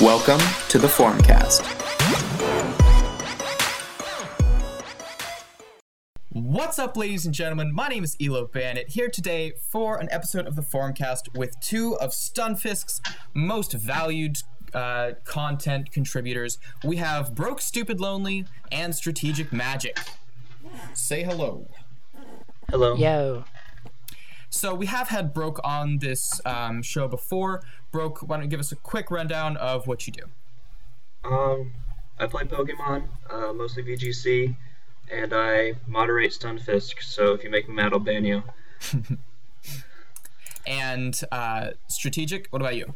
Welcome to the Formcast. What's up, ladies and gentlemen? My name is Elo Bandit here today for an episode of the Formcast with two of Stunfisk's most valued uh, content contributors. We have Broke Stupid Lonely and Strategic Magic. Say hello. Hello. Yo. So we have had Broke on this um, show before. Broke, why don't you give us a quick rundown of what you do? Um, I play Pokemon, uh, mostly VGC, and I moderate Stunfisk. So if you make me mad, I'll ban you. And uh, Strategic, what about you?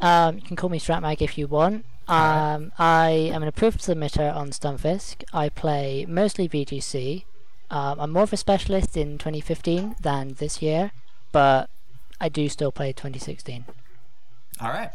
Um, you can call me Stratmag if you want. Alright. Um, I am an approved submitter on Stunfisk. I play mostly VGC. Um, I'm more of a specialist in 2015 than this year, but I do still play 2016. All right.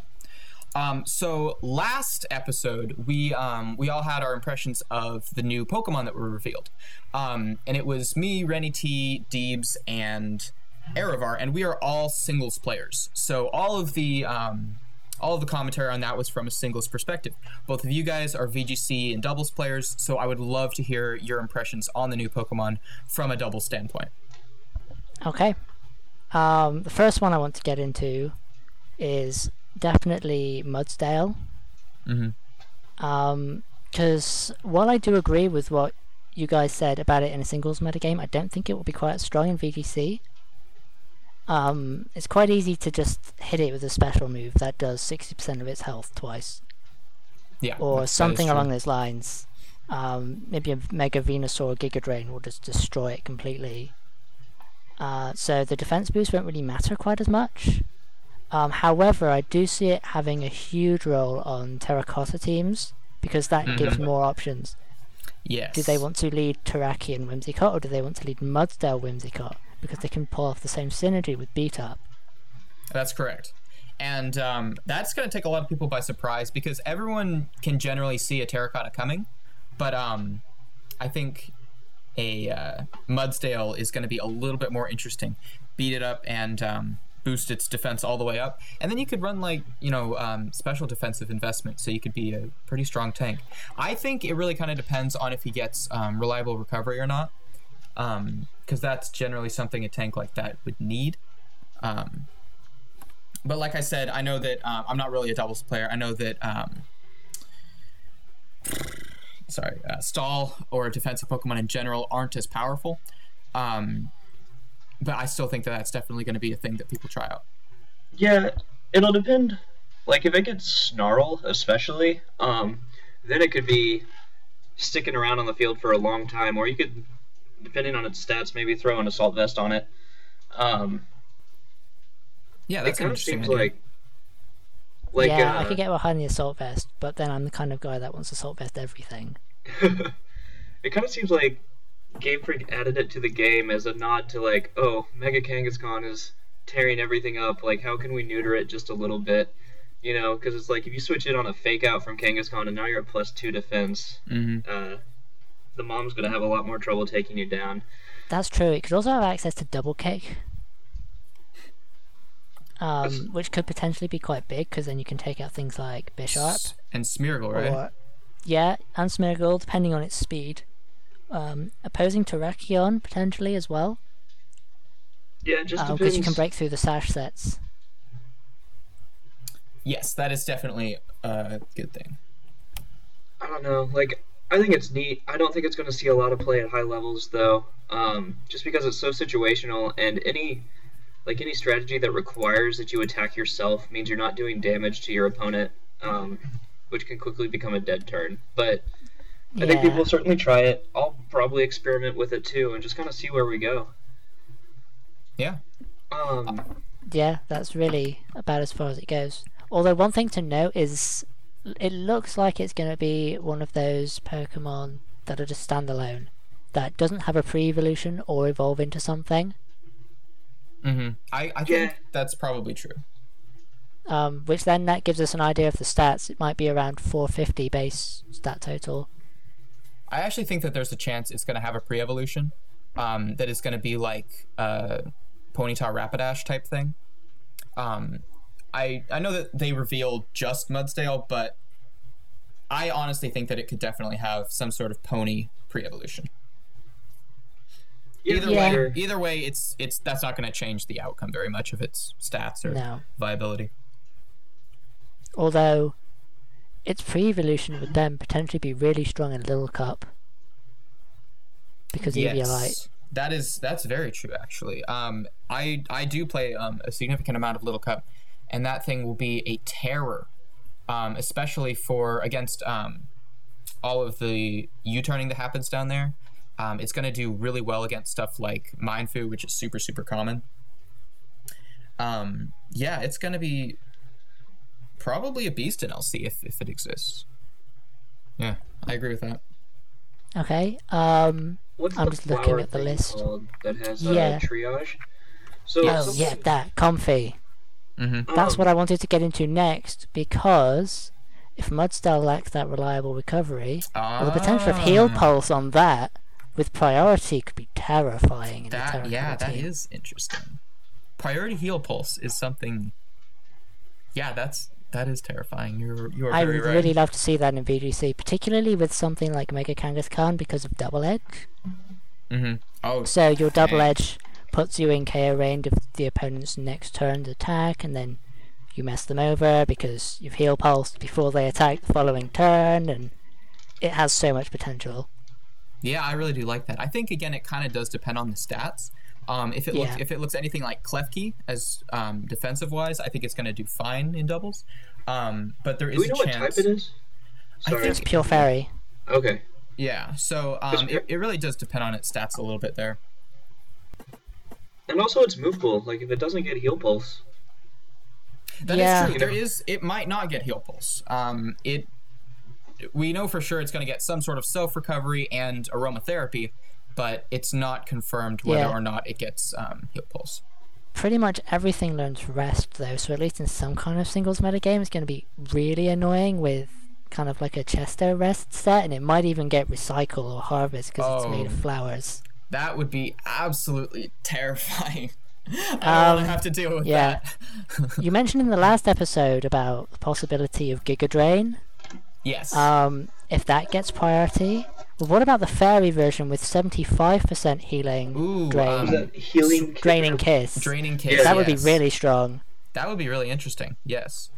Um, so last episode, we um, we all had our impressions of the new Pokemon that were revealed, um, and it was me, Rennie T, Deebs, and Erevar, and we are all singles players. So all of the um, all of the commentary on that was from a singles perspective. Both of you guys are VGC and doubles players, so I would love to hear your impressions on the new Pokemon from a double standpoint. Okay. Um, the first one I want to get into is definitely Mudsdale. Mm-hmm. Um, because while I do agree with what you guys said about it in a singles metagame, I don't think it will be quite as strong in VGC. Um, it's quite easy to just hit it with a special move that does 60% of its health twice, Yeah, or something along those lines. Um, maybe a Mega Venusaur or Giga Drain will just destroy it completely. Uh, so the defense boost won't really matter quite as much. Um, however, I do see it having a huge role on Terrakion teams because that gives Mhm. more options. Yes. Do they want to lead Terrakion and Whimsicott, or do they want to lead Mudsdale Whimsicott? Because they can pull off the same synergy with Beat Up. That's correct. And um, that's going to take a lot of people by surprise because everyone can generally see a Terrakion coming. But um, I think a uh, Mudsdale is going to be a little bit more interesting. Beat it up and um, boost its defense all the way up. And then you could run, like, you know, um, special defensive investment so you could be a pretty strong tank. I think it really kind of depends on if he gets um, reliable recovery or not. Because that's generally something a tank like that would need. Um, but like I said, I know that um, I'm not really a doubles player. I know that um, sorry, uh, stall or defensive Pokemon in general aren't as powerful. Um, but I still think that that's definitely going to be a thing that people try out. Yeah, it'll depend. Like if it gets Snarl, especially, um, then it could be sticking around on the field for a long time, or you could, depending on its stats, maybe throw an assault vest on it. Um, Yeah, an kind of interesting seems idea. like, like yeah, uh, I could get behind the Assault Vest, but then I'm the kind of guy that wants Assault Vest everything. it kind of seems like Game Freak added it to the game as a nod to like, oh, Mega Kangaskhan is tearing everything up. Like, how can we neuter it just a little bit? You know, because it's like if you switch it on a fake out from Kangaskhan and now you're at plus two defense, hmm uh, the mom's gonna have a lot more trouble taking you down. That's true. It could also have access to Double Kick. Um, which could potentially be quite big because then you can take out things like Bisharp. And Smeargle, right? Or, yeah, and Smeargle, depending on its speed. Um, opposing Terrakion, potentially, as well. Yeah, just Because. Um, you can break through the sash sets. Yes, that is definitely a good thing. I don't know. Like, I think it's neat. I don't think it's going to see a lot of play at high levels, though. Um, just because it's so situational, and any like any strategy that requires that you attack yourself means you're not doing damage to your opponent, um, which can quickly become a dead turn. But I think people will certainly try it. I'll probably experiment with it too, and just kind of see where we go. Yeah. Um, Yeah, that's really about as far as it goes. Although one thing to note is, it looks like it's going to be one of those Pokemon that are just standalone, that doesn't have a pre-evolution or evolve into something. Hmm I, I think Yeah. that's probably true. Um, which then that gives us an idea of the stats. It might be around 450 base stat total. I actually think that there's a chance it's going to have a pre-evolution. Um, that it's going to be like a Ponyta Rapidash type thing. Um, I I know that they revealed just Mudsdale, but I honestly think that it could definitely have some sort of pony pre-evolution. Either Yeah. way, either way, it's it's that's not going to change the outcome very much of its stats or No. viability. Although its pre-evolution would then potentially be really strong in Little Cup because Eviolite. That is that's very true actually. Um I I do play um a significant amount of Little Cup and that thing will be a terror. Um especially for against um all of the U-turning that happens down there. Um it's going to do really well against stuff like Mienfoo which is super super common. Um yeah, it's going to be probably a beast in LC if if it exists. Yeah, I agree with that. Okay. Um. What's I'm just looking at the list. that has uh, Yeah. triage? So Oh something- yeah, that Comfey. Mhm. That's um, what I wanted to get into next because if Mudsdale lacks that reliable recovery, well, the potential of heal Ah. pulse on that with priority could be terrifying. In That yeah, that team. interesting. Priority heal pulse is something. Yeah, that's that is terrifying. You're you are I would right. really love to see that in VGC, particularly with something like Mega Kangaskhan because of double edge. Mm-hmm. Oh, So your double edge puts you in KO range of the opponent's next turn's attack, and then you mess them over because you've heal pulsed before they attack the following turn, and it has so much potential. Yeah, I really do like that. I think again, it kind of does depend on the stats. Um, if it looks if it looks anything like Klefki as um, defensive wise, I think it's going to do fine in doubles. Um, but there is Do we know a what chance. type it is? I think- It's pure fairy. Okay. Yeah, so um, it, it really does depend on its stats a little bit there. And also, it's movepool. Like if it doesn't get heal pulse, That is Yeah. true. There is. It might not get heal pulse. Um, it. We know for sure it's going to get some sort of self recovery and aromatherapy, but it's not confirmed whether Yeah. or not it gets um, heal pulse. Pretty much everything learns rest though, so at least in some kind of singles metagame, it's going to be really annoying with kind of like a Chesto rest set, and it might even get recycle or harvest because it's made of Oh. flowers. That would be absolutely terrifying. I don't Um, have to deal with yeah. that. you mentioned in the last episode about the possibility of Giga Drain. Yes. Um, if that gets priority, what about the fairy version with 75% healing Ooh, drain, um, is that healing? draining kiss? draining kiss. that would be really strong, That would be really interesting. Yes.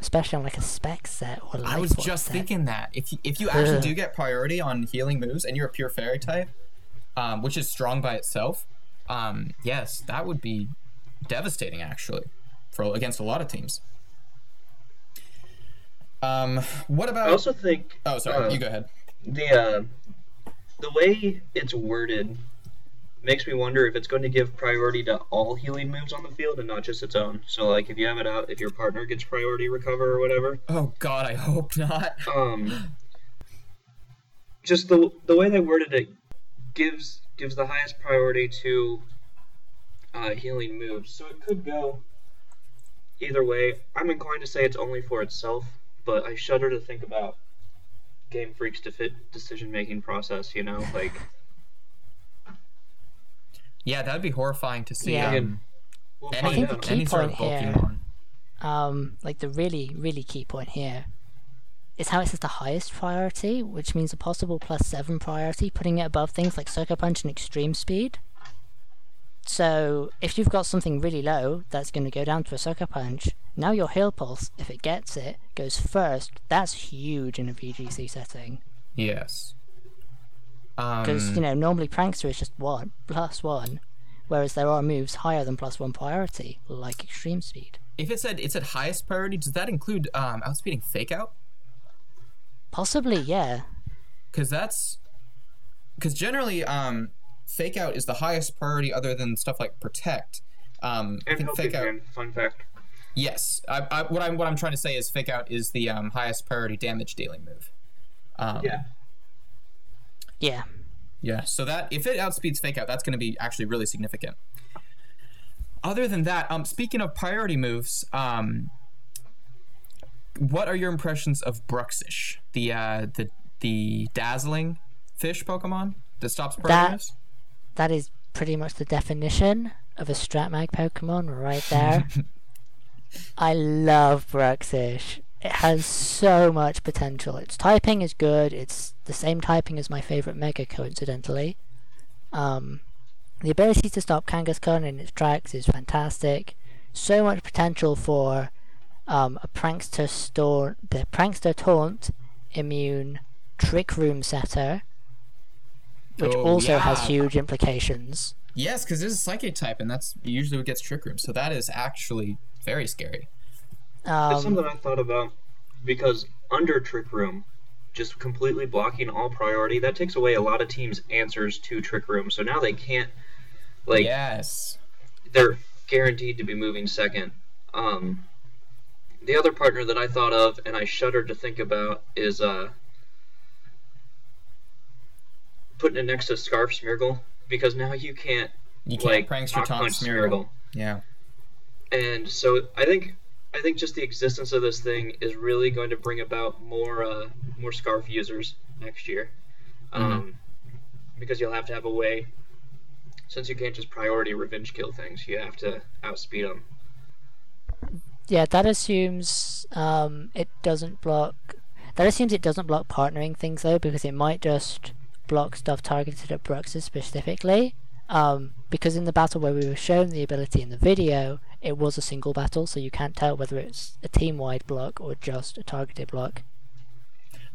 especially on like a spec set or I was just set. thinking that if you, if you actually Ugh. do get priority on healing moves and you're a pure fairy type, um, which is strong by itself, um, yes, that would be devastating actually for against a lot of teams. Um, what I also think. oh, sorry, uh, you go ahead. the uh, the way it's worded makes me wonder if it's going to give priority to all healing moves on the field and not just its own. So like if you have it out, if your partner gets priority recover or whatever, Oh God, I hope not. um, just the the way they worded it gives gives the highest priority to uh, healing moves. So it could go either way. I'm inclined to say it's only for itself, but I shudder to think about Game Freak's defi- decision making process. You know, like Yeah, that'd be horrifying to see. Yeah. Um, we'll any, find think the key any sort of point here- um, like the really, really key point here is how it says the highest priority, which means a possible plus seven priority, putting it above things like Sucker Punch and Extreme Speed. So if you've got something really low that's going to go down to a Sucker Punch, now your Heal Pulse, if it gets it, goes first. That's huge in a VGC setting. Yes. Because, Um, you know, normally Prankster is just one, plus one, whereas there are moves higher than plus one priority, like Extreme Speed. if it said it's at highest priority, does that include um, outspeeding fake out? Possibly, yeah. because that's because generally um fake out is the highest priority other than stuff like protect um i And think fake out. Fun fact. yes I, I, what i'm what i'm trying to say is fake out is the um, highest priority damage dealing move um, Yeah. Yeah. yeah so that if it outspeeds fake out that's going to be actually really significant other than that um speaking of priority moves um what are your impressions of bruxish the uh the the dazzling fish pokemon that stops That- progress That is pretty much the definition of a Stratmag Pokemon right there. I love Bruxish. It has so much potential. Its typing is good. It's the same typing as my favorite Mega, coincidentally. Um, the ability to stop Kangaskhan in its tracks is fantastic. So much potential for um, a prankster store, the prankster taunt immune trick room setter, which Oh, also has huge implications. Yes, because this a psychic type, and that's usually what gets trick room. So that is actually very scary. That's Um, something I thought about because under Trick Room, just completely blocking all priority, that takes away a lot of teams' answers to Trick Room. So now they can't, like, yes. they're guaranteed to be moving second. Um, the other partner that I thought of and I shudder to think about is uh, putting it next to Scarf Smeargle because now you can't You can't like prankster knock taunt punch Smeargle. Yeah. and so I think I think just the existence of this thing is really going to bring about more uh, more scarf users next year, um, because you'll have to have a way. Since you can't just priority revenge kill things, you have to outspeed them. Yeah, that assumes um, it doesn't block. That assumes it doesn't block partnering things though, because it might just block stuff targeted at Bruxish specifically. Um, because in the battle where we were shown the ability in the video, it was a single battle, so you can't tell whether it's a team-wide block or just a targeted block.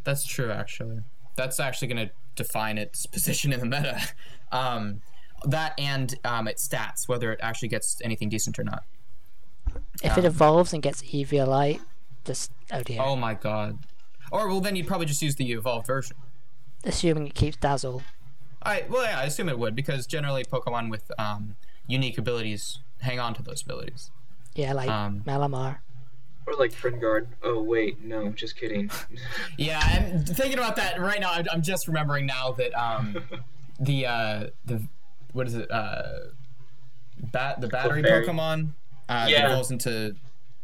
That's true, actually. That's actually going to define its position in the meta. Um, that and um, its stats, whether it actually gets anything decent or not. If it Um, evolves and gets Eviolite, just oh dear. Oh my god. Or well, then you'd probably just use the evolved version. Assuming it keeps Dazzle. I well, yeah, I assume it would because generally Pokemon with um, unique abilities hang on to those abilities. Yeah, like Um, Malamar. Or like Guard. Oh wait, no, just kidding. Yeah, I'm thinking about that right now. I'm- I'm just remembering now that um, the uh, the what is it? Uh, bat the battery Clefairy. Pokemon uh, Yeah. evolves into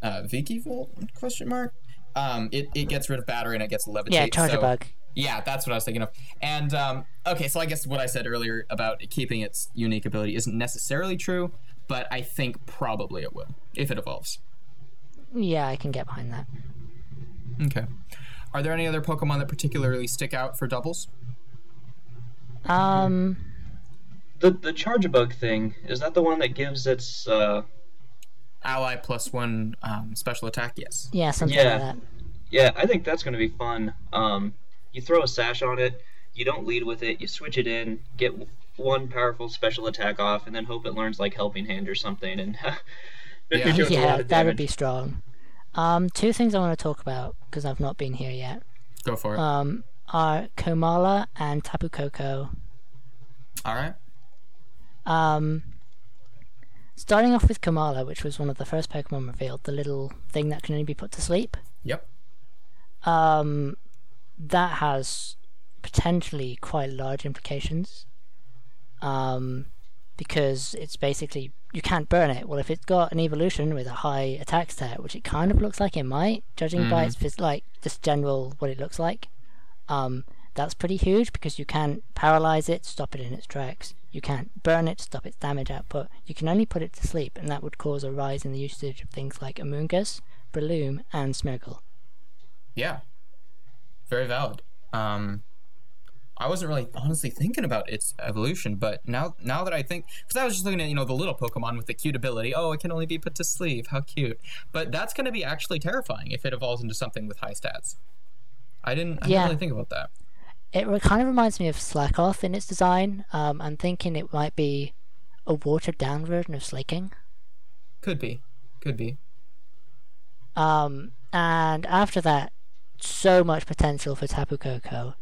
uh, Vikavolt? Question mark. Um, it, it gets rid of battery and it gets levitate. Yeah, Charger so- Bug. Yeah, that's what I was thinking of. And um, okay, so I guess what I said earlier about keeping its unique ability isn't necessarily true, but I think probably it will if it evolves. Yeah, I can get behind that. Okay. Are there any other Pokemon that particularly stick out for doubles? Um, the the Charjabug thing is that the one that gives its uh, Ally plus one um, special attack. Yes. yeah, something Yeah. like that. Yeah, I think that's going to be fun. Um, you throw a sash on it, you don't lead with it, you switch it in, get one powerful special attack off, and then hope it learns like Helping Hand or something, and Yeah. it does a lot Yeah, that would be strong. Um, two things I want to talk about because I've not been here yet. Go for it. Um, are Komala and Tapu Koko. All right. Um, starting off with Komala, which was one of the first Pokemon revealed, the little thing that can only be put to sleep. Yep. Um, that has potentially quite large implications. Um, because it's basically you can't burn it. Well, if it's got an evolution with a high attack stat, which it kind of looks like it might, judging by its phys- like just general what it looks like, um, that's pretty huge because you can't paralyze it, stop it in its tracks. You can't burn it, stop its damage output. You can only put it to sleep, and that would cause a rise in the usage of things like Amoonguss, Breloom, and Smeargle. Yeah. Very valid. Um, I wasn't really honestly thinking about its evolution, but now now that I think, because I was just looking at you know the little Pokemon with the cute ability. Oh, it can only be put to sleep. How cute! But that's going to be actually terrifying if it evolves into something with high stats. I didn't. I Yeah. didn't really think about that. It kind of reminds me of Slakoth in its design. Um, I'm thinking it might be a watered down version of Slaking. Could be. Could be. Um, and after that, so much potential for Tapu Koko.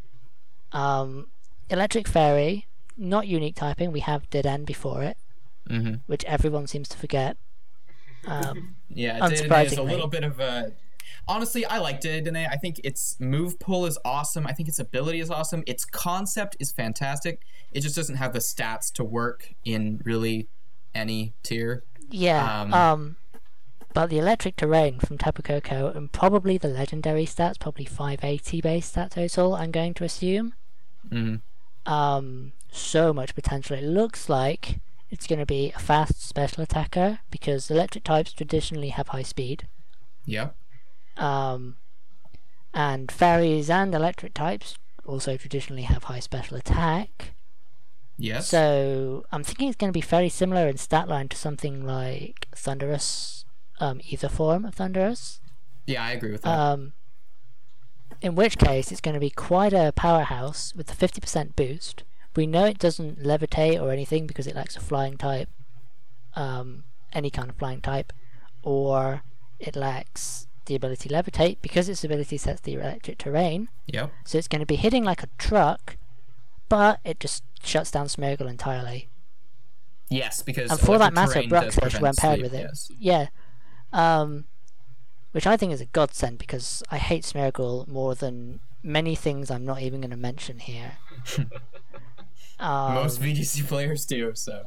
Um, Electric Fairy, not unique typing. We have Dedenne before it, Mm-hmm. which everyone seems to forget. Um, Yeah, Dedenne is a little bit of a. Honestly, I like Dedenne. I think its movepool is awesome. I think its ability is awesome. Its concept is fantastic. It just doesn't have the stats to work in really any tier. yeah. Um, Um, but the Electric Terrain from Tapu Koko and probably the legendary stats, probably 580 base stat total. I'm going to assume. Mhm. um, so much potential. It looks like it's going to be a fast special attacker because electric types traditionally have high speed. Yeah. Um, and fairies and electric types also traditionally have high special attack. Yes. So I'm thinking it's going to be very similar in stat line to something like Thundurus, um, either form of Thundurus. yeah, I agree with that. Um, in which case, it's going to be quite a powerhouse with the 50% boost. We know it doesn't levitate or anything because it lacks a flying type, um, any kind of flying type, or it lacks the ability to levitate because its ability sets the electric terrain. yep. So it's going to be hitting like a truck, but it just shuts down Smeargle entirely. Yes, because And for that matter, Bruxish when paired sleep, with it. Yes. Yeah. Um, which I think is a godsend because I hate Smeargle more than many things I'm not even going to mention here. um, Most VGC players do so.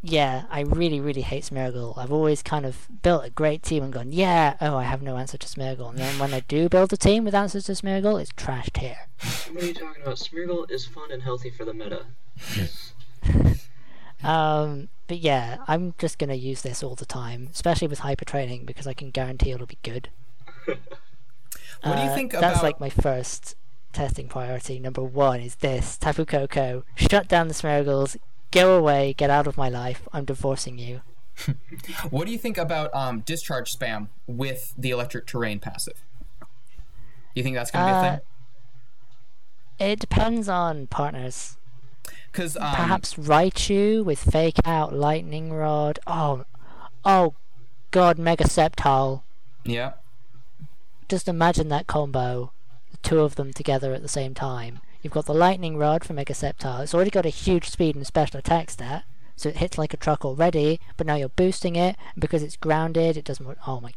yeah, I really, really hate Smeargle. I've always kind of built a great team and gone, yeah, oh, I have no answer to Smeargle. And then when I do build a team with answers to Smeargle, it's trashed here. What are you talking about? Smeargle is fun and healthy for the meta. Um, but yeah, I'm just gonna use this all the time, especially with hyper training because I can guarantee it'll be good. What do you Uh, think That's about like my first testing priority. Number one is this Tapu Koko. Shut down the Smeargles. Go away. Get out of my life. I'm divorcing you. what do you think about um, discharge spam with the electric terrain passive? Do you think that's gonna be a Uh, thing? It depends on partners. Because um, Perhaps Raichu with Fake Out, Lightning Rod. Oh, oh, God, Mega Sceptile. yeah, Just imagine that combo, the two of them together at the same time. You've got the Lightning Rod from Mega Sceptile. It's already got a huge speed and special attack stat, so it hits like a truck already. But now you're boosting it, and because it's grounded, it doesn't. Oh my!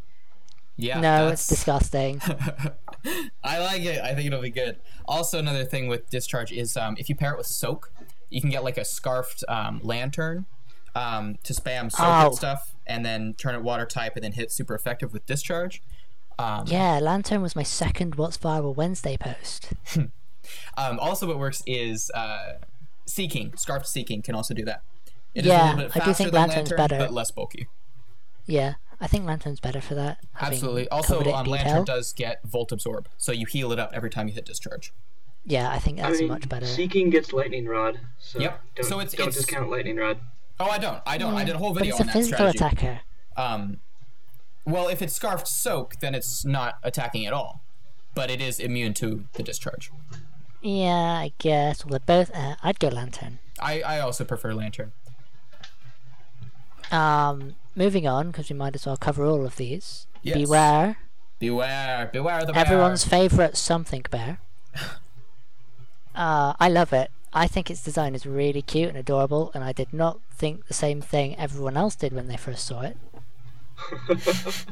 yeah. no, that's- it's disgusting. I like it. I think it'll be good. Also, another thing with discharge is um, if you pair it with soak, you can get like a scarfed um, Lanturn um, to spam soak Oh. and stuff, and then turn it water type, and then hit super effective with discharge. Um, yeah, Lanturn was my second What's Viral Wednesday post. Um, also, what works is uh, Seaking. Scarfed Seaking can also do that. It is Yeah, a little bit I do think than Lanturn's Lanturn, better. but less bulky. Yeah, I think Lanturn's better for that. Absolutely. Also, detail. Lanturn does get volt absorb, so you heal it up every time you hit discharge. Yeah, I think I that's mean, much better. Seaking gets Lightning Rod, so Yep. don't, So it's- don't it's- discount Lightning Rod. Oh, I don't. I don't. I did a whole video but video it's a on that physical strategy. attacker. Um, well, if it's scarfed soak, then it's not attacking at all, but it is immune to the discharge. Yeah, I guess. Well, they're both. Uh, I'd go Lanturn. I, I also prefer Lanturn. Um, moving on because we might as well cover all of these. Yes. Bewear, Bewear, beware the bear. everyone's favorite something bear. Uh, I love it. I think its design is really cute and adorable, and I did not think the same thing everyone else did when they first saw it.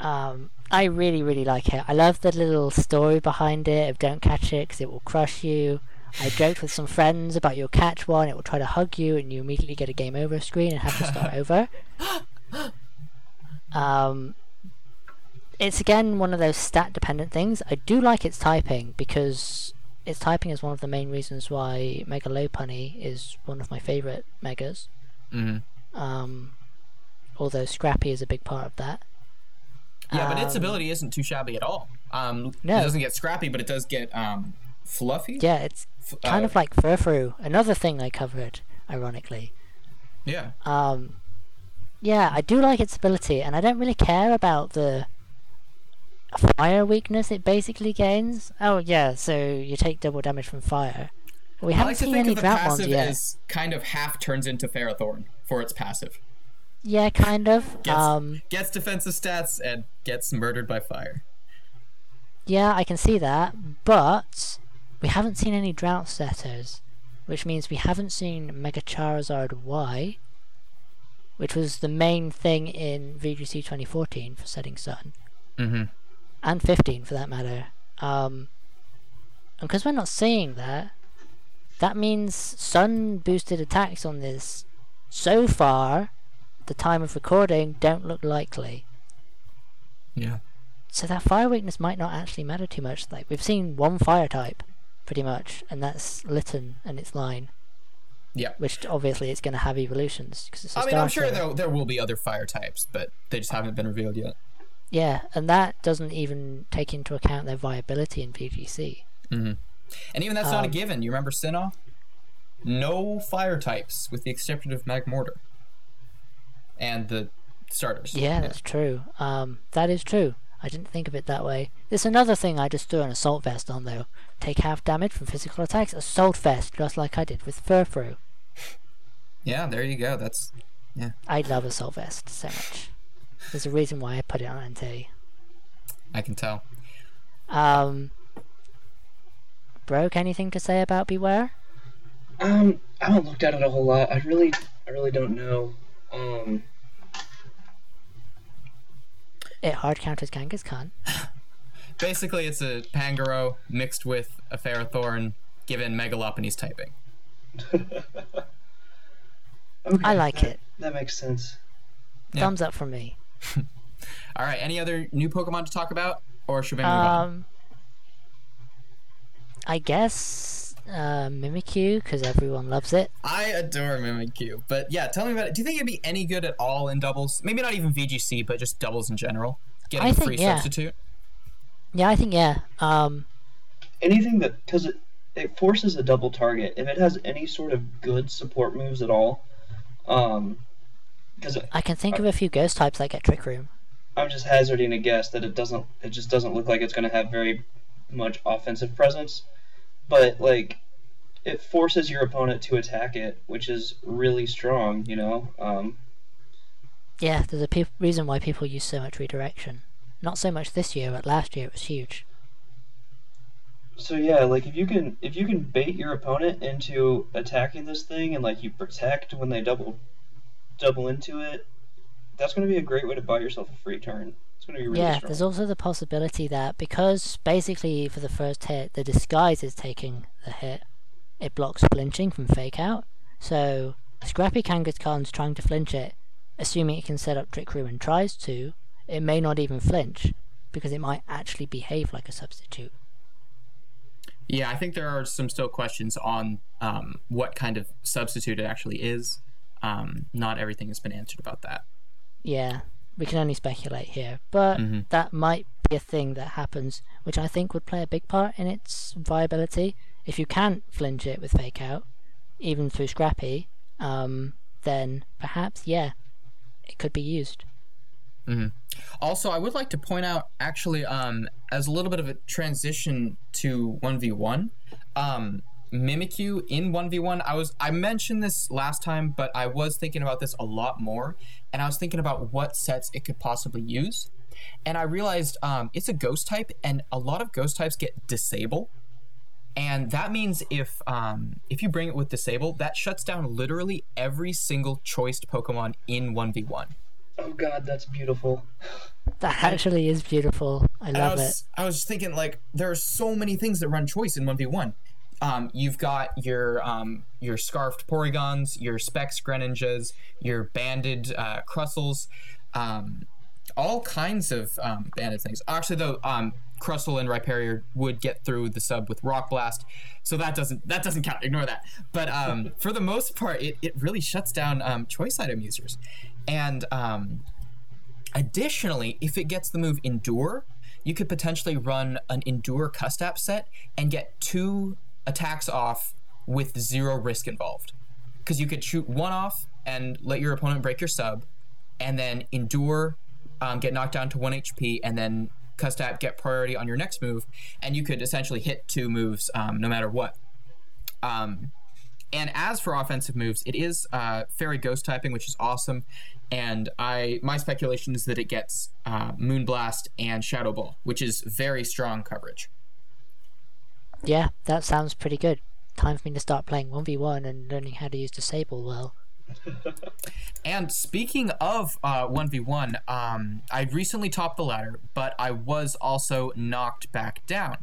um, I really, really like it. I love the little story behind it of don't catch it because it will crush you. I joked with some friends about you'll catch one, it will try to hug you, and you immediately get a game over screen and have to start over. Um, it's again one of those stat dependent things. I do like its typing because its typing is one of the main reasons why Mega Lopunny is one of my favourite megas. Mhm. Um, although Scrappy is a big part of that. Yeah, but its Um, ability isn't too shabby at all. Um, No. It doesn't get scrappy, but it does get um, fluffy. Yeah, it's F- kind uh, of like Furfrou, another thing I covered, ironically. Yeah. Um, yeah, I do like its ability, and I don't really care about the fire weakness it basically gains. Oh yeah, so you take double damage from fire. We I haven't like seen any drought ones yet. as kind of half turns into Ferrothorn for its passive. Yeah, kind of. Gets, Um, gets defensive stats and gets murdered by fire. yeah, I can see that, but we haven't seen any drought setters, which means we haven't seen Mega Charizard Y, which was the main thing in VGC 2014 for Setting Sun. Mm-hmm. And 15 for that matter. Um, and because we're not seeing that, that means sun boosted attacks on this so far, the time of recording, don't look likely. Yeah. So that fire weakness might not actually matter too much. Like we've seen one fire type, pretty much, and that's Litten and its line. Yeah. Which obviously it's going to have evolutions because it's I mean, I'm sure there, there will be other fire types, but they just haven't been revealed yet. Yeah, and that doesn't even take into account their viability in VGC. And even that's not a Um, given. You remember Sinnoh? No fire types, with the exception of Magmortar. And the starters. Yeah, that's true. Um, that is true. I didn't think of it that way. There's another thing I just threw an assault vest on though. Take half damage from physical attacks. Assault vest, just like I did with Furfrou. Yeah, there you go. That's yeah. I love assault vest so much. There's a reason why I put it on NT. I can tell. Um, broke anything to say about Bewear? Um, I haven't looked at it a whole lot. I really, I really don't know. Um, It hard counters Kangaskhan. Basically, it's a Pangoro mixed with a Ferrothorn given Mega Lopunny's typing. okay, I like that- it. That makes sense. Yeah. Thumbs up from me. All right, any other new Pokemon to talk about? Or should we move on? Um, I guess uh, Mimikyu because everyone loves it. I adore Mimikyu, but yeah, tell me about it. Do you think it'd be any good at all in doubles? Maybe not even VGC, but just doubles in general. Getting I a think, free yeah. substitute. Yeah, I think yeah. Um, Anything that because it it forces a double target. If it has any sort of good support moves at all, um, because I can think of a few ghost types that get Trick Room. I'm just hazarding a guess that it doesn't. It just doesn't look like it's going to have very much offensive presence. But like, it forces your opponent to attack it, which is really strong. You know. Um, Yeah, there's a pe- reason why people use so much redirection. Not so much this year, but last year it was huge. so yeah, like if you can if you can bait your opponent into attacking this thing and like you protect when they double double into it, that's going to be a great way to buy yourself a free turn. It's going to be really yeah, strong. there's also the possibility that because basically for the first hit, the disguise is taking the hit, it blocks flinching from fake out. So Scrappy Kangaskhan's trying to flinch it, assuming it can set up Trick Room and tries to, it may not even flinch because it might actually behave like a substitute. Yeah, I think there are some still questions on um, what kind of substitute it actually is. Um, not everything has been answered about that. Yeah, we can only speculate here, but Mhm. that might be a thing that happens, which I think would play a big part in its viability. If you can't flinch it with fake out, even through Scrappy, um, then perhaps yeah, it could be used. Mm-hmm. Also, I would like to point out, actually, um, as a little bit of a transition to one v one, um, Mimikyu in one v one. I was I mentioned this last time, but I was thinking about this a lot more, and I was thinking about what sets it could possibly use, and I realized um, it's a ghost type, and a lot of ghost types get disable. And that means if um, if you bring it with disable, that shuts down literally every single choiced Pokemon in one v one. Oh god, that's beautiful. That actually is beautiful. I And I love it. I was thinking like there are so many things that run choice in one v one. Um, you've got your um, your scarfed Porygons, your Specs Greninjas, your banded uh, Crustles, um, all kinds of um, banded things. Actually, though, um, Crustle and Rhyperior would get through the sub with Rock Blast, so that doesn't that doesn't count. Ignore that. But um, for the most part, it, it really shuts down um, choice item users, and um, Additionally, if it gets the move Endure, you could potentially run an Endure Custap set and get two attacks off with zero risk involved. Because you could shoot one off and let your opponent break your sub, and then Endure, um, get knocked down to 1 HP, and then Custap get priority on your next move, and you could essentially hit two moves um, no matter what. Um, and as for offensive moves, it is uh, fairy ghost typing, which is awesome. And I my speculation is that it gets uh, Moonblast and Shadow Ball, which is very strong coverage. Yeah, that sounds pretty good. Time for me to start playing 1v1 and learning how to use Disable well. And speaking of uh, 1v1, um, I recently topped the ladder, but I was also knocked back down.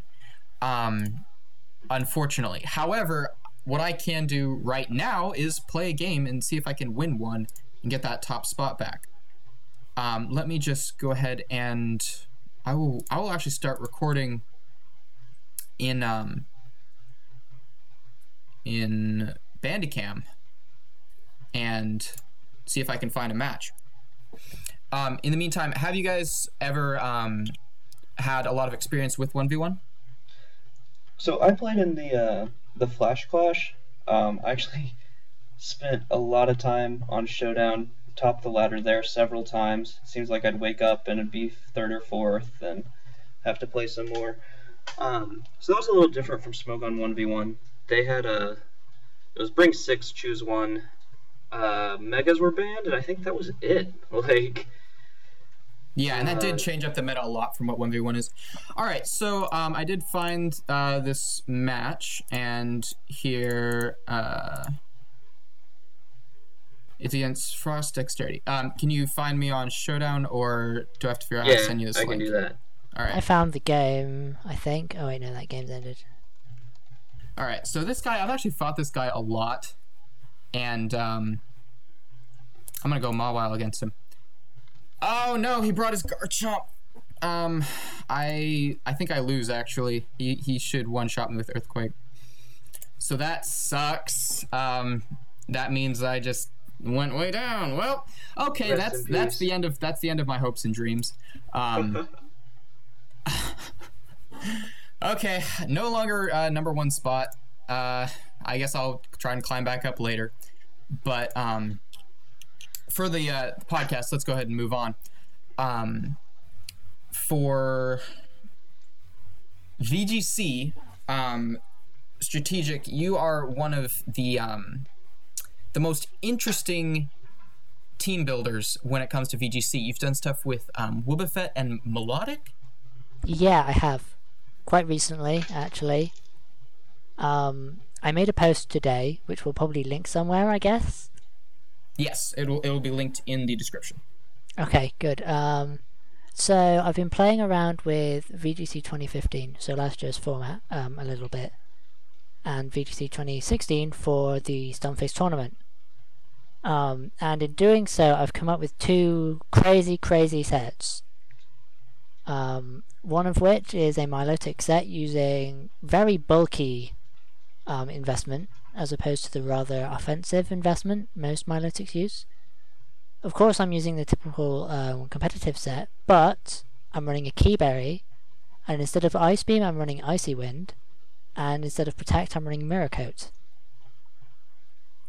Um, unfortunately. However, what I can do right now is play a game and see if I can win one and get that top spot back. Um, let me just go ahead and I will I will actually start recording in um in Bandicam and see if I can find a match. Um, in the meantime, have you guys ever um, had a lot of experience with one v one? So I played in the uh, the Flash Clash. Um, I actually spent a lot of time on Showdown, top the ladder there several times. Seems like I'd wake up and it'd be third or fourth, and have to play some more. Um, so that was a little different from Smoke on one v one. They had a it was bring six, choose one. Uh, megas were banned, and I think that was it. Like Yeah, and that Uh, did change up the meta a lot from what one v one is. All right, so um, I did find uh, this match, and here uh, it's against Frost Dexterity. Um, can you find me on Showdown, or do I have to figure out how yeah, to send you this I link? can do that. All right. I found the game, I think. Oh wait, no, that game's ended. All right, so this guy, I've actually fought this guy a lot, and um, I'm gonna go Mawile against him. Oh no, he brought his Garchomp. Um, I I think I lose actually. He he should one shot me with Earthquake. So that sucks. Um, that means I just went way down. Well, okay, Rest that's that's peace. the end of that's the end of my hopes and dreams. Um. Okay, no longer uh, number one spot. Uh, I guess I'll try and climb back up later. But um, for the uh, podcast, let's go ahead and move on. Um, for VGC, um, strategic, you are one of the um, the most interesting team builders when it comes to VGC. You've done stuff with um, and Milotic. Yeah, I have. Quite recently, actually. Um, I made a post today, which will probably link somewhere, I guess. Yes, it'll it'll be linked in the description. Okay, good. Um, so I've been playing around with VGC 2015, so last year's format, um, a little bit, and VGC 2016 for the Stunfisk tournament. Um, and in doing so, I've come up with two crazy, crazy sets. Um, one of which is a Milotic set using very bulky um, investment, as opposed to the rather offensive investment most Milotics use. Of course, I'm using the typical um, competitive set, but I'm running a Kee Berry, and instead of Ice Beam, I'm running Icy Wind, and instead of Protect, I'm running Mirror Coat.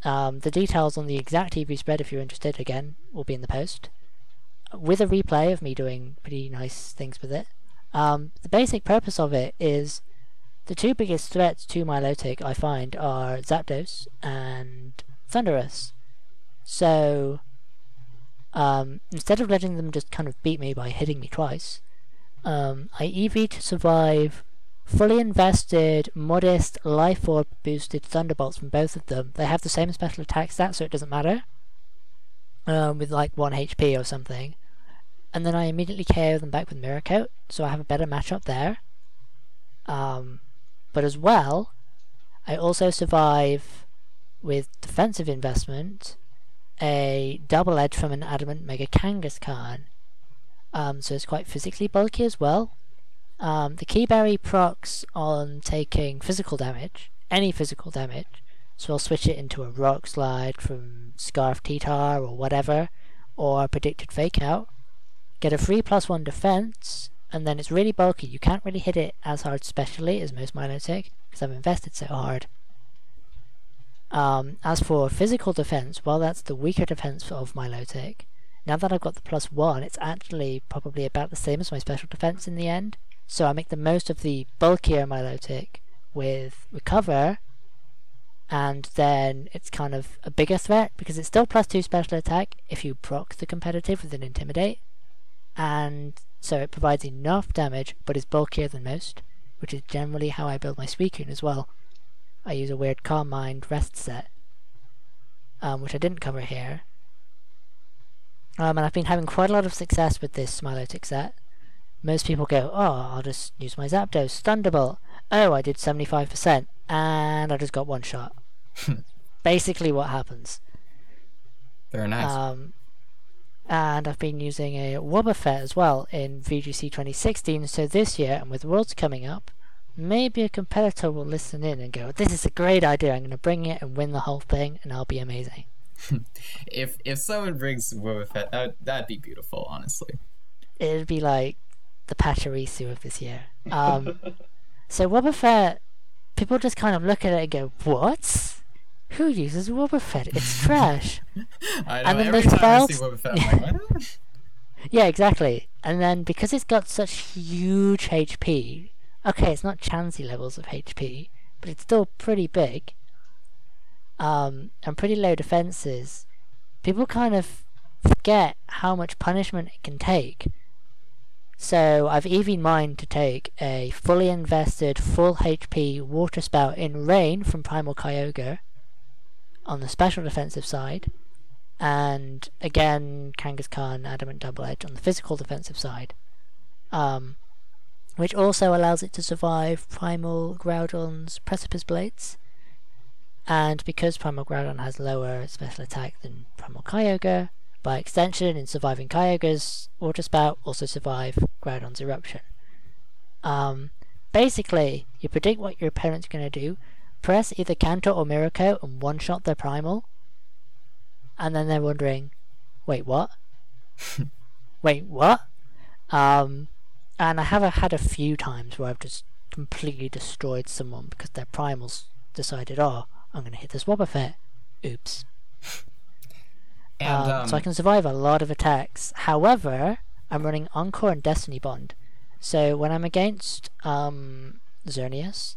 Um, the details on the exact EV spread, if you're interested, again, will be in the post. With a replay of me doing pretty nice things with it. Um, the basic purpose of it is the two biggest threats to Milotic I find are Zapdos and Thundurus. So, um, instead of letting them just kind of beat me by hitting me twice, um, I EV to survive fully invested, modest, life orb boosted Thunderbolts from both of them. They have the same special attack stat, so it doesn't matter. Um, with like 1 HP or something. And then I immediately KO them back with Mirror so I have a better matchup there. Um, but as well, I also survive with defensive investment a double edge from an adamant Mega Kangaskhan. Um, so it's quite physically bulky as well. Um, the Kee Berry procs on taking physical damage, any physical damage, so I'll switch it into a Rock Slide from Scarf T-Tar or whatever, or Predicted Fake Out. Get a free plus one defense, and then it's really bulky. You can't really hit it as hard specially as most Milotic, because I've invested so hard. Um, as for physical defense, well, that's the weaker defense of Milotic. Now that I've got the plus one, it's actually probably about the same as my special defense in the end. So I make the most of the bulkier Milotic with Recover, and then it's kind of a bigger threat because it's still plus two special attack if you proc the competitive with an Intimidate, and so it provides enough damage but is bulkier than most, which is generally how I build my Suicune as well. I use a weird Calm Mind rest set, um, which I didn't cover here. Um, and I've been having quite a lot of success with this Milotic set. Most people go, oh, I'll just use my Zapdos, Thunderbolt. Oh, I did 75%, and I just got one shot. Basically what happens. Very nice. Um, and I've been using a Wobbuffet as well in VGC 2016, so this year, and with Worlds coming up, maybe a competitor will listen in and go, this is a great idea, I'm going to bring it and win the whole thing, and I'll be amazing. if if someone brings Fett, that that'd be beautiful, honestly. It'd be like the Pachirisu of this year. Um, so Fett, people just kind of look at it and go, "What? Who uses Fett? It's trash." I know. And then every they time I see I'm like, what? Yeah, exactly. And then because it's got such huge HP, okay, it's not Chansey levels of HP, but it's still pretty big. Um, and pretty low defenses. People kind of forget how much punishment it can take. So I've even mind to take a fully invested, full HP water spout in rain from Primal Kyogre on the special defensive side and again Kangaskhan Adamant Double Edge on the physical defensive side, um, which also allows it to survive Primal Groudon's Precipice Blades. And because Primal Groudon has lower special attack than Primal Kyogre, by extension, in surviving Kyogre's Water Spout, also survive Groudon's Eruption. Um, basically, you predict what your opponent's going to do, press either Counter or Mirror Coat and one shot their Primal, and then they're wondering, wait, what? wait, what? Um, and I have had a few times where I've just completely destroyed someone because their primals decided, oh, I'm going to hit this Wobbuffet. Oops. And Um, um, so I can survive a lot of attacks. However, I'm running Encore and Destiny Bond. So when I'm against um, Xerneas,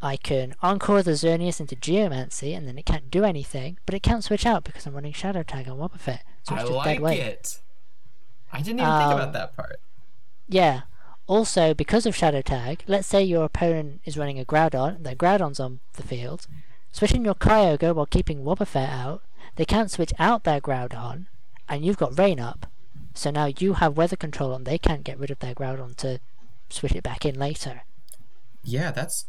I can Encore the Xerneas into Geomancy, and then it can't do anything, but it can't switch out because I'm running Shadow Tag on Wobbuffet. So I it's just like dead weight. it. I didn't even think Um, about that part. Yeah. Also, because of Shadow Tag, let's say your opponent is running a Groudon, and their Groudon's on the field. Switching your Kyogre while keeping Wobbuffet out, they can't switch out their Groudon, and you've got Rain up. So now you have weather control and they can't get rid of their Groudon to switch it back in later. Yeah, that's.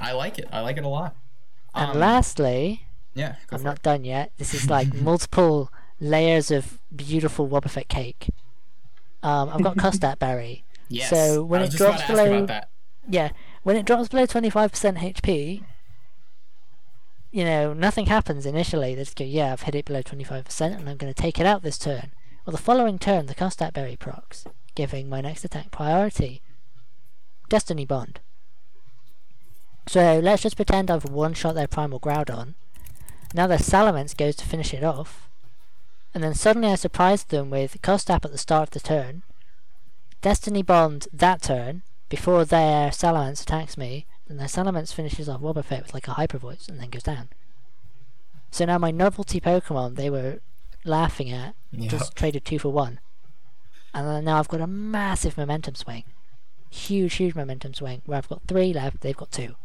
I like it. I like it a lot. And Um, lastly, yeah, I'm not done yet. This is like multiple layers of beautiful Wobbuffet cake. Um, I've got Custap Berry. Yes. so when it drops below- Yeah, when it drops below 25% HP, you know, nothing happens initially. They just go, yeah, I've hit it below 25% and I'm going to take it out this turn. Well, the following turn, the Custap Berry procs, giving my next attack priority. Destiny Bond. So let's just pretend I've one-shot their Primal Groudon. Now their Salamence goes to finish it off. And then suddenly I surprise them with Custap at the start of the turn. Destiny Bond that turn, before their Salamence attacks me, then their Salamence finishes off Wobbuffet with like a Hyper Voice and then goes down. So now my novelty Pokemon they were laughing at Yeah. just traded two for one. And now I've got a massive momentum swing. Huge, huge momentum swing where I've got three left, they've got two.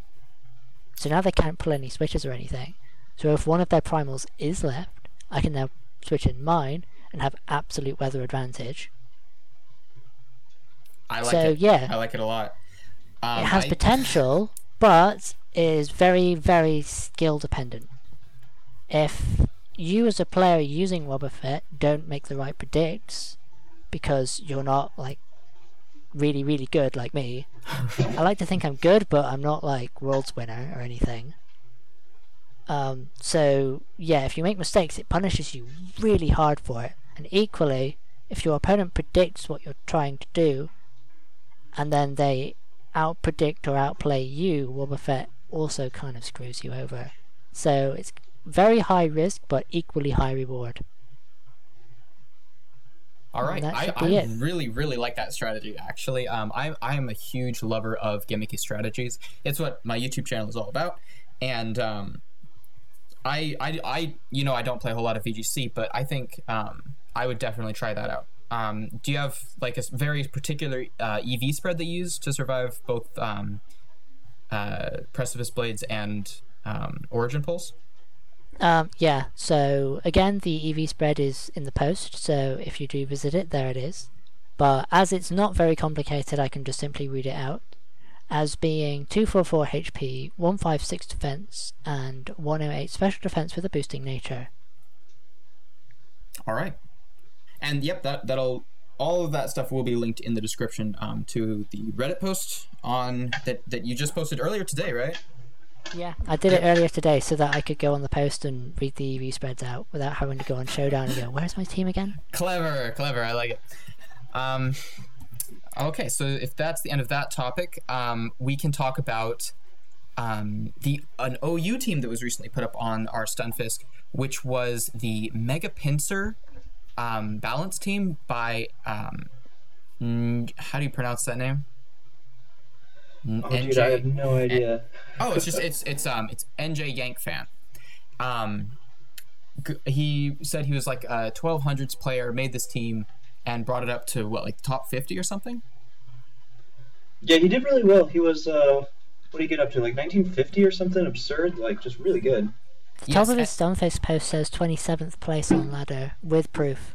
So now they can't pull any switches or anything. So if one of their primals is left, I can now switch in mine and have absolute weather advantage. I like so it. yeah, I like it a lot. Um, it has I- potential, but is very, very skill dependent. If you as a player using Wobbuffet don't make the right predicts because you're not like really, really good like me. I like to think I'm good, but I'm not like world's winner or anything. Um, so yeah, if you make mistakes, it punishes you really hard for it. And equally, if your opponent predicts what you're trying to do, and then they outpredict or outplay you, Wobbuffet also kind of screws you over. So it's very high risk, but equally high reward. All right, I, I really, really like that strategy. Actually, um, I, I am a huge lover of gimmicky strategies. It's what my YouTube channel is all about, and um, I, I, I, you know, I don't play a whole lot of VGC, but I think um, I would definitely try that out. Um, do you have like a very particular uh, EV spread that you use to survive both um, uh, Precipice Blades and um, Origin Pulse? Um, yeah, so again, the EV spread is in the post, so if you do visit it, there it is. But as it's not very complicated, I can just simply read it out as being 244 HP, 156 defense, and 108 special defense with a boosting nature. All right. And yep, that that'll all of that stuff will be linked in the description um, to the Reddit post on that that you just posted earlier today, right? Yeah, I did it earlier today so that I could go on the post and read the EV spreads out without having to go on Showdown and go, "Where's my team again?" Clever, clever. I like it. Um, okay, so if that's the end of that topic, um, we can talk about um, the an OU team that was recently put up on our Stunfisk, which was the Mega Pinsir um, balance team by um, how do you pronounce that name? N- Oh, dude, I have no idea. Oh, it's just it's it's um it's NJ Yank fan. Um, g- he said he was like a 1200s player, made this team, and brought it up to what like top 50 or something. Yeah, he did really well. He was, uh, what did he get up to? Like 1950 or something absurd? Like, just really good. The Yes, top of a- his Stunfisk post says 27th place on ladder with proof.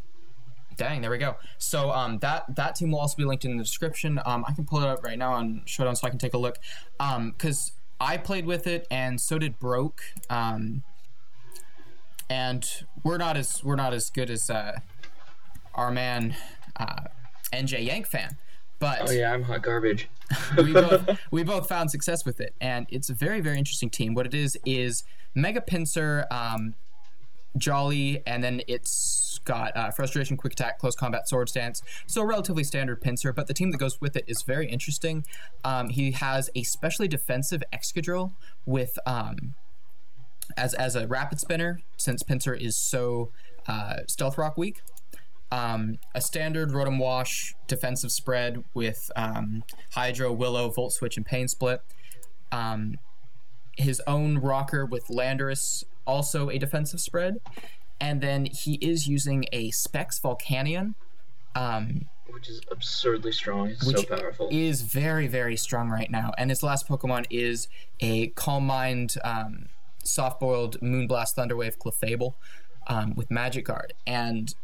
Dang, there we go. So um that that team will also be linked in the description. Um, I can pull it up right now on Showdown so I can take a look. Um, because I played with it and so did Broke. Um, and we're not as we're not as good as uh our man uh NJ Yank fan, but Oh, yeah, I'm hot garbage. we both we both found success with it, and it's a very very interesting team. What it is is Mega Pinsir, um, Jolly, and then it's got uh, Frustration, Quick Attack, Close Combat, Swords Dance. So a relatively standard Pinsir, but the team that goes with it is very interesting. Um, he has a specially defensive Excadrill with um, as as a rapid spinner, since Pinsir is so uh, Stealth Rock weak um, a standard Rotom Wash defensive spread with um, Hydro, Willow, Volt Switch, and Pain Split. Um, his own rocker with Landorus, also a defensive spread. And then he is using a Specs Volcanion, um, Which is absurdly strong. It's so Which powerful. is very, very strong right now. And his last Pokemon is a Calm Mind, um, soft boiled Moonblast Thunderwave Clefable um, with Magic Guard. And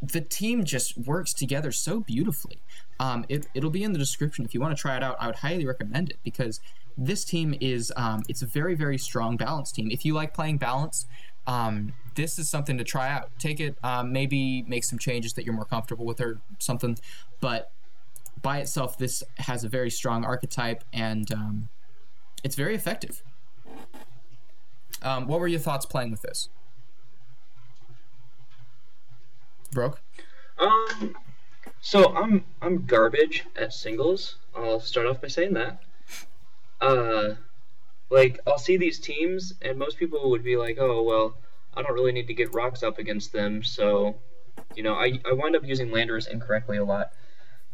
the team just works together so beautifully. Um, it, it'll be in the description if you want to try it out. I would highly recommend it because this team is um, it's a very very strong balance team. If you like playing balance, um, this is something to try out. Take it, um, maybe make some changes that you're more comfortable with or something. But by itself, this has a very strong archetype and um, it's very effective. Um, what were your thoughts playing with this? Broke. Um, so I'm I'm garbage at singles. I'll start off by saying that. Uh, like I'll see these teams, and most people would be like, "Oh well, I don't really need to get rocks up against them." So, you know, I I wind up using Landorus incorrectly a lot.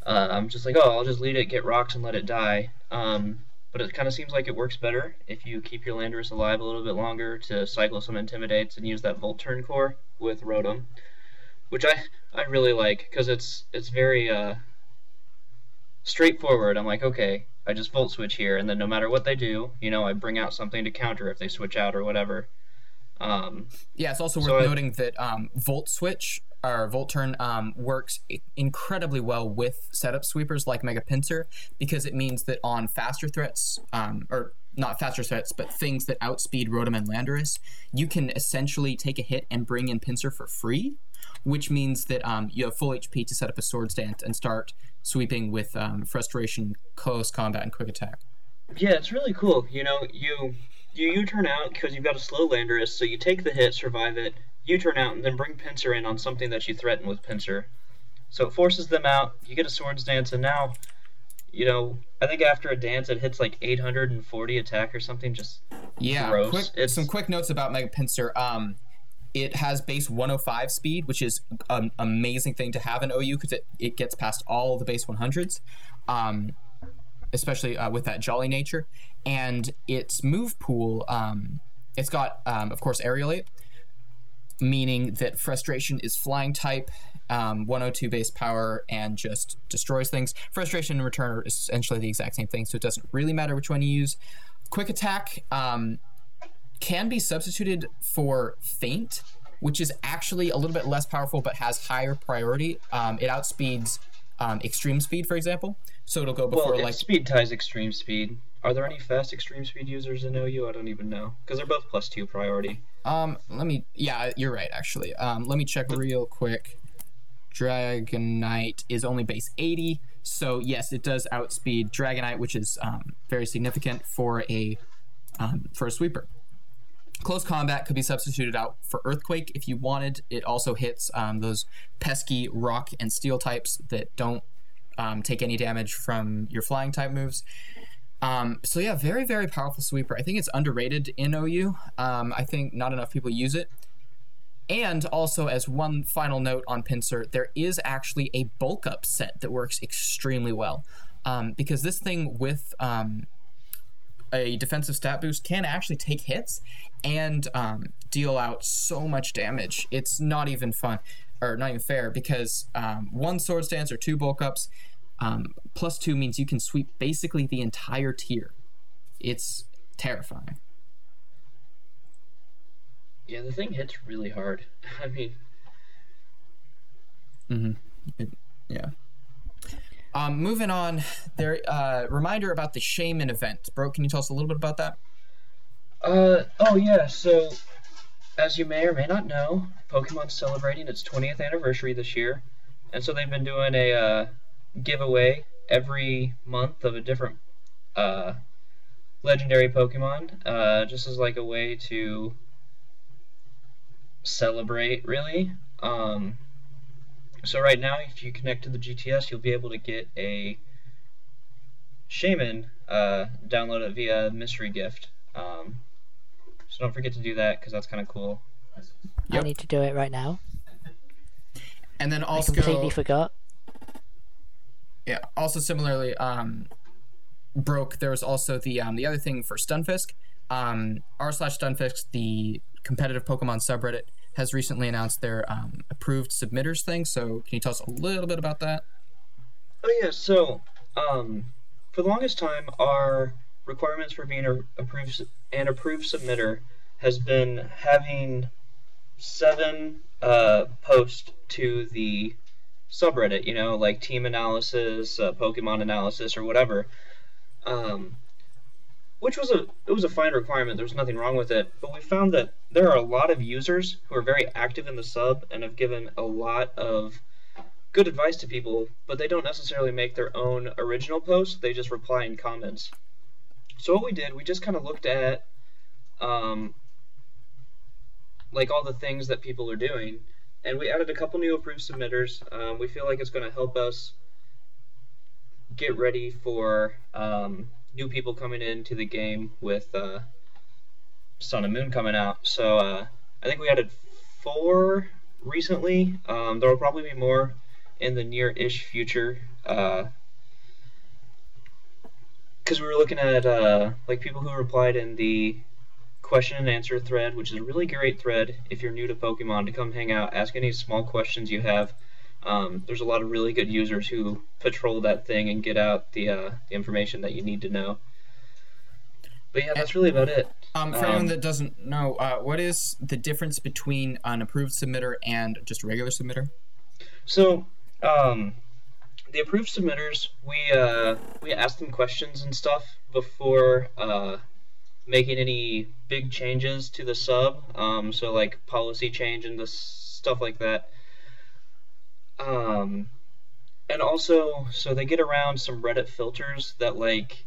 Uh, I'm just like, "Oh, I'll just lead it, get rocks, and let it die." Um, but it kind of seems like it works better if you keep your Landorus alive a little bit longer to cycle some intimidates and use that Volt Turn core with Rotom which I I really like because it's it's very uh, straightforward. I'm like, okay, I just volt switch here, and then no matter what they do, you know, I bring out something to counter if they switch out or whatever. Um, Yeah, it's also worth So I- noting that um, Volt Switch or Volt Turn um, works incredibly well with setup sweepers like Mega Pinsir because it means that on faster threats, um, or not faster threats, but things that outspeed Rotom and Landorus, you can essentially take a hit and bring in Pinsir for free, which means that um, you have full HP to set up a Swords Dance and start sweeping with um, Frustration, Close Combat, and Quick Attack. yeah, it's really cool. You know, you you you turn out because you've got a slow Landorus, so you take the hit, survive it. You turn out and then bring Pinsir in on something that you threaten with Pinsir. So it forces them out. You get a Swords Dance, and now, you know, I think after a dance it hits like 840 attack or something. Just Yeah, gross. quick, some quick notes about Mega Pinsir. Um, it has base 105 speed, which is an amazing thing to have in OU because it, it gets past all the base 100s, um, especially uh, with that jolly nature. And its move pool, um, it's got, um, of course, Aerilate, meaning that Frustration is flying type, um, 102 base power, and just destroys things. Frustration and Return are essentially the exact same thing, so it doesn't really matter which one you use. Quick Attack, um, can be substituted for Feint, which is actually a little bit less powerful but has higher priority. Um, it outspeeds um, extreme speed, for example, so it'll go before well, like like speed ties extreme speed. Are there any fast extreme speed users in OU? I don't even know because they're both plus two priority. um. Let me. Yeah, you're right. Actually, um. Let me check real quick. Dragonite is only base 80, so yes, it does outspeed Dragonite, which is um, very significant for a um, for a sweeper. Close combat could be substituted out for earthquake if you wanted. It also hits um, those pesky rock and steel types that don't um, take any damage from your flying type moves. Um, so yeah, very very powerful sweeper. I think it's underrated in OU. Um, I think not enough people use it. And also, as one final note on Pinsir, there is actually a bulk up set that works extremely well. Um, because this thing with um, a defensive stat boost can actually take hits and um, deal out so much damage. It's not even fun, or not even fair, because um, one swords dance or two bulk ups um, plus two means you can sweep basically the entire tier. It's terrifying. Yeah, the thing hits really hard. I mean, Mm-hmm. It, yeah. Um, moving on, there. Uh, reminder about the Shaymin event, bro. Can you tell us a little bit about that? uh, oh yeah. So, as you may or may not know, Pokemon's celebrating its 20th anniversary this year, and so they've been doing a uh, giveaway every month of a different uh, legendary Pokemon, uh, just as like a way to celebrate, really. Um, so right now, if you connect to the GTS, you'll be able to get a Shaymin uh, download it via mystery gift. Um, so don't forget to do that because that's kind of cool. I Yep. need to do it right now. And then also I completely forgot. yeah. Also, similarly, um, broke. There was also the um, the other thing for Stunfisk. Um, r slash Stunfisk, the competitive Pokemon subreddit, has recently announced their um, approved submitters thing. So, can you tell us a little bit about that? Oh yeah, so um, for the longest time, our requirements for being a approved an approved submitter has been having seven uh, posts to the subreddit. You know, like team analysis, uh, Pokemon analysis, or whatever. Um, which was a it was a fine requirement. There was nothing wrong with it. But we found that there are a lot of users who are very active in the sub and have given a lot of good advice to people, but they don't necessarily make their own original posts. They just reply in comments. So what we did, we just kind of looked at, um, like all the things that people are doing, and we added a couple new approved submitters. Um, we feel like it's going to help us get ready for um, new people coming into the game with uh, Sun and Moon coming out. So uh, I think we added four recently. Um, there will probably be more in the near-ish future. Because we were looking at uh, like people who replied in the question and answer thread, which is a really great thread if you're new to Pokemon to come hang out, ask any small questions you have. Um, there's a lot of really good users who patrol that thing and get out the, uh, the information that you need to know. But yeah, that's really about it. Um, for Um, anyone that doesn't know, uh, what is the difference between an approved submitter and just a regular submitter? So, um, the approved submitters, we uh, we ask them questions and stuff before uh, making any big changes to the sub. Um, so like policy change and the stuff like that. Um, and also, so they get around some Reddit filters that like.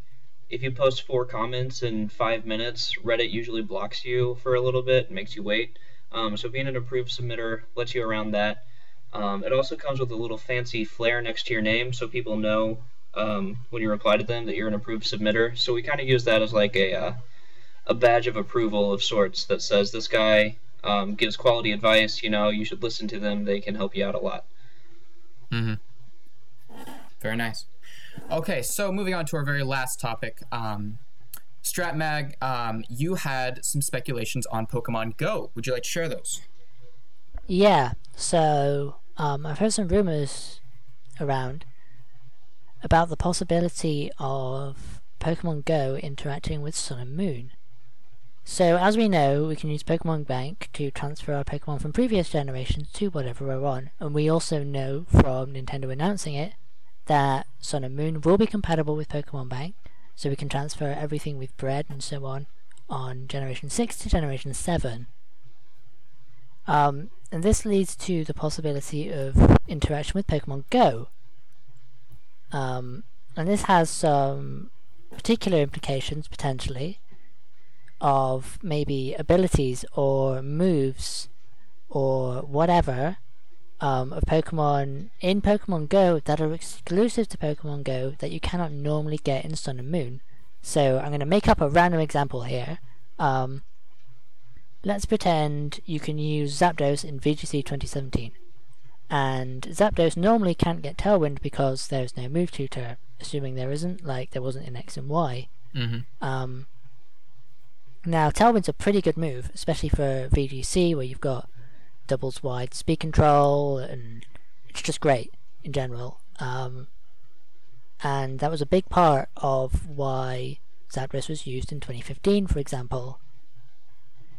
If you post four comments in five minutes, Reddit usually blocks you for a little bit and makes you wait. Um, so being an approved submitter lets you around that. Um, it also comes with a little fancy flare next to your name so people know um, when you reply to them that you're an approved submitter. So we kind of use that as like a, uh, a badge of approval of sorts that says this guy um, gives quality advice, you know, you should listen to them, they can help you out a lot. Mm-hmm. Very nice. Okay, so moving on to our very last topic. Um, StratMag, um, you had some speculations on Pokemon Go. Would you like to share those? Yeah, so um, I've heard some rumors around about the possibility of Pokemon Go interacting with Sun and Moon. So, as we know, we can use Pokemon Bank to transfer our Pokemon from previous generations to whatever we're on, and we also know from Nintendo announcing it that Sun and Moon will be compatible with Pokemon Bank, so we can transfer everything with bred and so on on Generation 6 to Generation 7. Um, and this leads to the possibility of interaction with Pokemon Go. Um, and this has some particular implications potentially. Of maybe abilities or moves or whatever um, of Pokemon in Pokemon Go that are exclusive to Pokemon Go that you cannot normally get in Sun and Moon. So I'm going to make up a random example here. Um, let's pretend you can use Zapdos in VGC 2017. And Zapdos normally can't get Tailwind because there's no move tutor, assuming there isn't, like there wasn't in X and Y. Mm-hmm. Um, now, Tailwind's a pretty good move, especially for VGC, where you've got doubles wide speed control, and it's just great in general. Um, and that was a big part of why Zapdos was used in 2015, for example.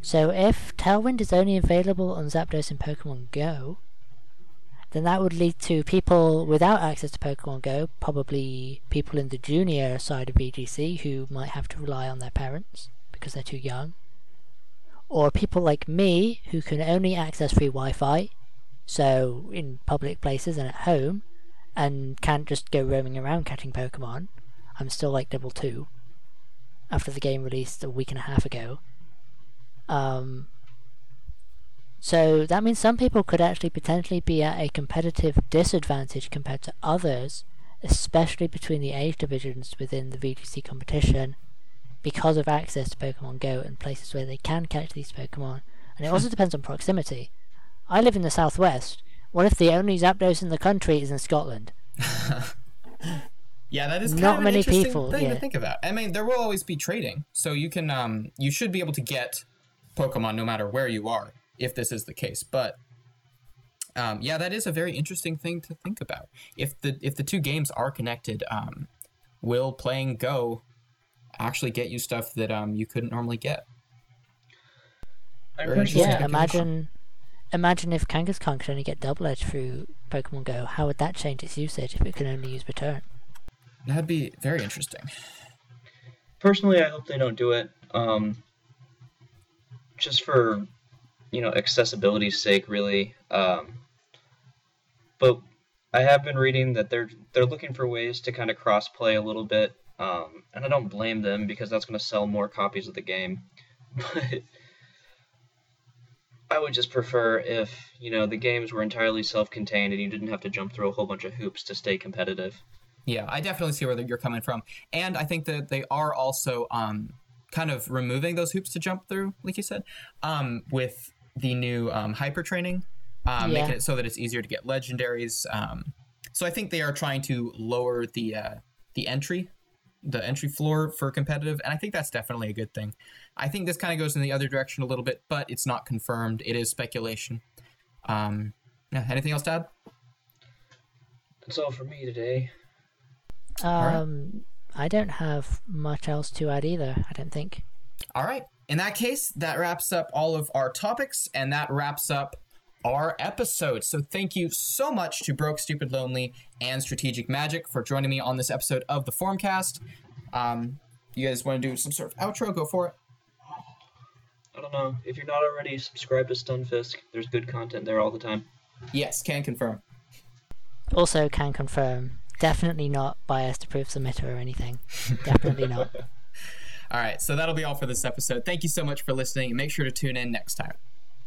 So if Tailwind is only available on Zapdos in Pokemon Go, then that would lead to people without access to Pokemon Go, probably people in the junior side of VGC who might have to rely on their parents because they're too young, or people like me who can only access free Wi-Fi, so in public places and at home, and can't just go roaming around catching Pokemon. I'm still like level two after the game released a week and a half ago. Um, so that means some people could actually potentially be at a competitive disadvantage compared to others, especially between the age divisions within the VGC competition, because of access to Pokemon Go and places where they can catch these Pokemon. And it also depends on proximity. I live in the southwest. What if the only Zapdos in the country is in Scotland? Yeah, that is kind Not of many interesting people, thing yeah. to think about. I mean, there will always be trading, so you can um you should be able to get Pokemon no matter where you are if this is the case. But um, yeah, that is a very interesting thing to think about. If the if the two games are connected, um, will playing Go actually get you stuff that um you couldn't normally get? I'm Very pretty sure interesting. Yeah, imagine imagine if Kangaskhan could only get double edge through Pokemon Go. How would that change its usage if it could only use return? That'd be very interesting. personally, I hope they don't do it. Um, just for you know accessibility's sake, really. Um, but I have been reading that they're they're looking for ways to kind of cross play a little bit, um, and I don't blame them because that's going to sell more copies of the game. But I would just prefer if you know the games were entirely self-contained and you didn't have to jump through a whole bunch of hoops to stay competitive. Yeah, I definitely see where you're coming from, and I think that they are also um, kind of removing those hoops to jump through, like you said, um, with the new um, hyper training, um, Yeah. making it so that it's easier to get legendaries. Um, so I think they are trying to lower the uh, the entry, the entry floor for competitive, and I think that's definitely a good thing. I think this kind of goes in the other direction a little bit, but it's not confirmed. It is speculation. Um, yeah. Anything else to add? That's all for me today. right. Um, I don't have much else to add either. I don't think. All right. In that case, that wraps up all of our topics and that wraps up our episode. So thank you so much to Broke, Stupid, Lonely, and Strategic Magic for joining me on this episode of the Formcast. Um, you guys want to do some sort of outro? Go for it. I don't know. If you're not already subscribed to Stunfisk, there's good content there all the time. Yes, can confirm. Also, can confirm. Definitely not biased approved submitter or anything. Definitely not. All right. So that'll be all for this episode. Thank you so much for listening and make sure to tune in next time.